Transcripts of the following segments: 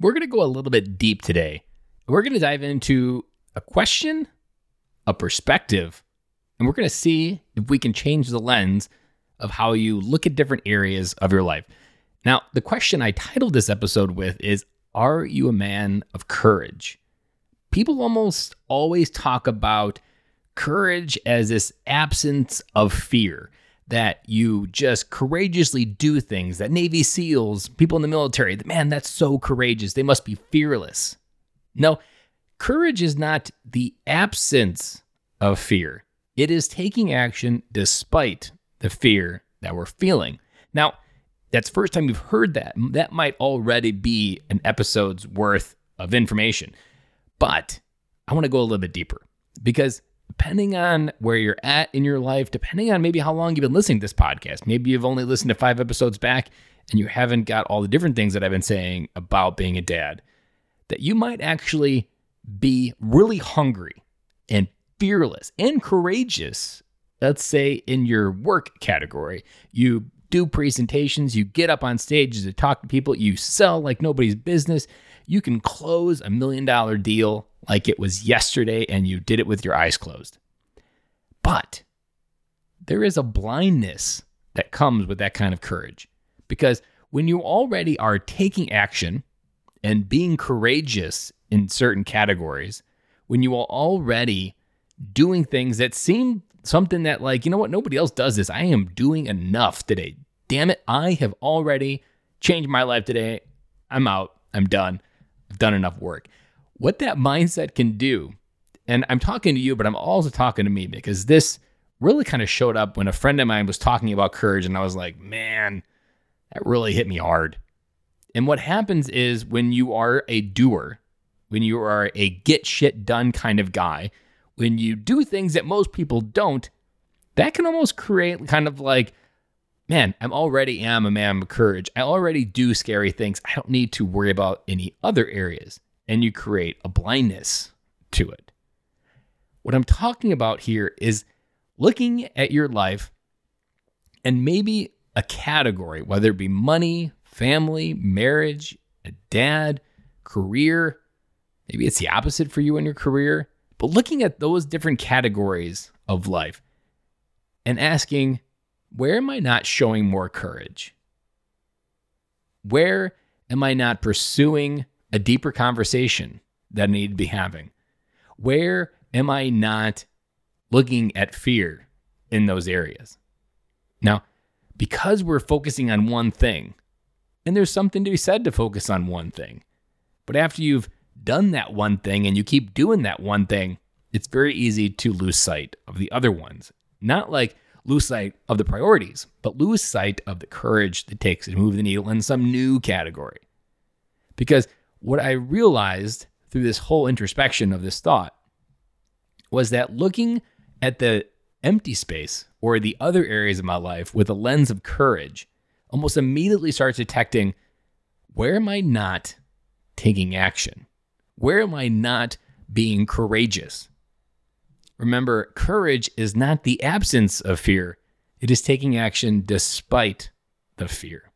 we're going to go a little bit deep today. We're going to dive into a question, a perspective, and we're going to see if we can change the lens of how you look at different areas of your life. Now, the question I titled this episode with is Are you a man of courage? People almost always talk about courage as this absence of fear that you just courageously do things that Navy SEALs, people in the military, man, that's so courageous. They must be fearless. No, courage is not the absence of fear, it is taking action despite the fear that we're feeling. Now, that's first time you've heard that. That might already be an episode's worth of information. But I want to go a little bit deeper because depending on where you're at in your life, depending on maybe how long you've been listening to this podcast, maybe you've only listened to five episodes back and you haven't got all the different things that I've been saying about being a dad, that you might actually be really hungry and fearless and courageous. Let's say in your work category, you do presentations, you get up on stages to talk to people, you sell like nobody's business, you can close a million dollar deal like it was yesterday and you did it with your eyes closed. But there is a blindness that comes with that kind of courage because when you already are taking action and being courageous in certain categories, when you are already doing things that seem something that, like, you know what, nobody else does this. I am doing enough today. Damn it, I have already changed my life today. I'm out. I'm done. I've done enough work what that mindset can do. And I'm talking to you, but I'm also talking to me because this really kind of showed up when a friend of mine was talking about courage. And I was like, man, that really hit me hard. And what happens is when you are a doer, when you are a get shit done kind of guy, when you do things that most people don't, that can almost create kind of like, man, I'm already am a man of courage. I already do scary things. I don't need to worry about any other areas and you create a blindness to it. What I'm talking about here is looking at your life and maybe a category, whether it be money, family, marriage, a dad, career. Maybe it's the opposite for you in your career, but looking at those different categories of life and asking, where am I not showing more courage? Where am I not pursuing a deeper conversation that I need to be having? Where am I not looking at fear in those areas? Now, because we're focusing on one thing, and there's something to be said to focus on one thing, but after you've done that one thing and you keep doing that one thing, it's very easy to lose sight of the other ones. Not like lose sight of the priorities, but lose sight of the courage that takes to move the needle in some new category. Because what I realized through this whole introspection of this thought was that looking at the empty space or the other areas of my life with a lens of courage almost immediately starts detecting where am I not taking action? Where am I not being courageous? Remember, courage is not the absence of fear, it is taking action despite the fear.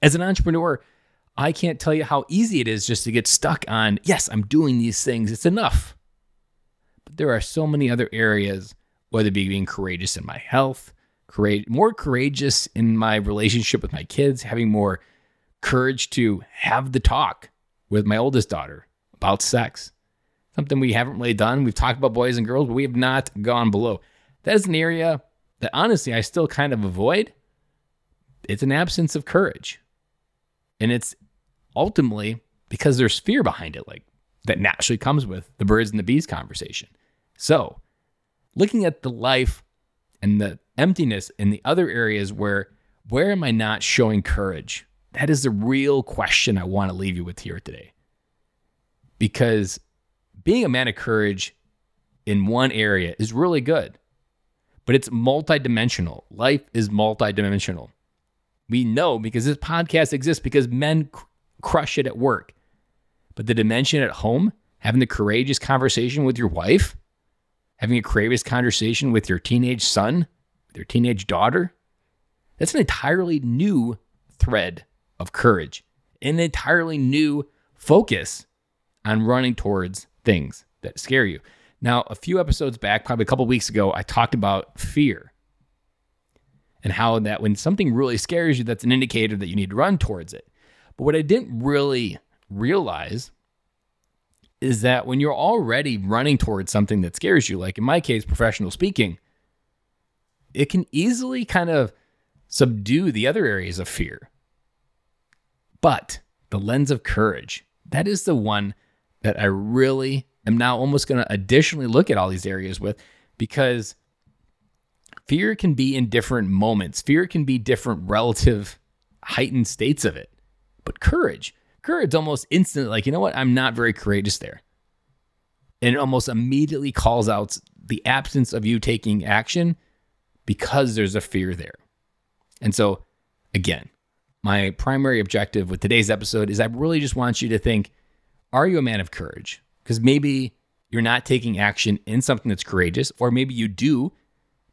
As an entrepreneur, I can't tell you how easy it is just to get stuck on, yes, I'm doing these things, it's enough. But there are so many other areas, whether it be being courageous in my health, more courageous in my relationship with my kids, having more courage to have the talk with my oldest daughter about sex. Something we haven't really done. We've talked about boys and girls, but we have not gone below. That is an area that honestly I still kind of avoid. It's an absence of courage. And it's ultimately because there's fear behind it, like that naturally comes with the birds and the bees conversation. So, looking at the life and the emptiness in the other areas where where am I not showing courage? That is the real question I want to leave you with here today. Because being a man of courage in one area is really good, but it's multidimensional. Life is multidimensional. We know because this podcast exists because men crush it at work. But the dimension at home, having the courageous conversation with your wife, having a courageous conversation with your teenage son, with your teenage daughter, that's an entirely new thread of courage, an entirely new focus on running towards things that scare you. Now, a few episodes back, probably a couple weeks ago, I talked about fear and how that when something really scares you, that's an indicator that you need to run towards it. But what I didn't really realize is that when you're already running towards something that scares you, like in my case, professional speaking, it can easily kind of subdue the other areas of fear. But the lens of courage, that is the one that I really am now almost going to additionally look at all these areas with because fear can be in different moments. Fear can be different relative heightened states of it. But courage, courage almost instantly like, you know what? I'm not very courageous there. And it almost immediately calls out the absence of you taking action because there's a fear there. And so, again, my primary objective with today's episode is I really just want you to think are you a man of courage? Because maybe you're not taking action in something that's courageous, or maybe you do,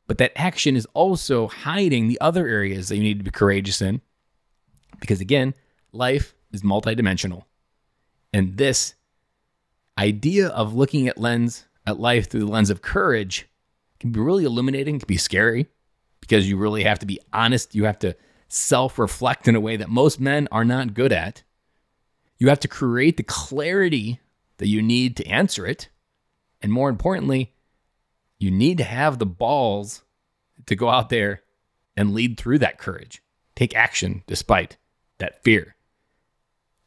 but that action is also hiding the other areas that you need to be courageous in. Because again, life is multidimensional. And this idea of looking at lens at life through the lens of courage can be really illuminating, can be scary because you really have to be honest. You have to self reflect in a way that most men are not good at. You have to create the clarity that you need to answer it. And more importantly, you need to have the balls to go out there and lead through that courage, take action despite that fear.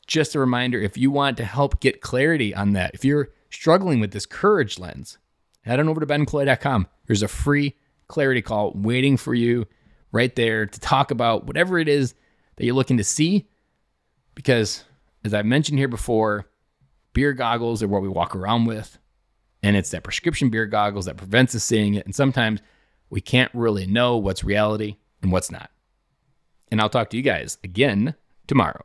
Just a reminder if you want to help get clarity on that, if you're struggling with this courage lens, head on over to benkilloy.com. There's a free clarity call waiting for you right there to talk about whatever it is that you're looking to see. Because as I've mentioned here before, beer goggles are what we walk around with. And it's that prescription beer goggles that prevents us seeing it. And sometimes we can't really know what's reality and what's not. And I'll talk to you guys again tomorrow.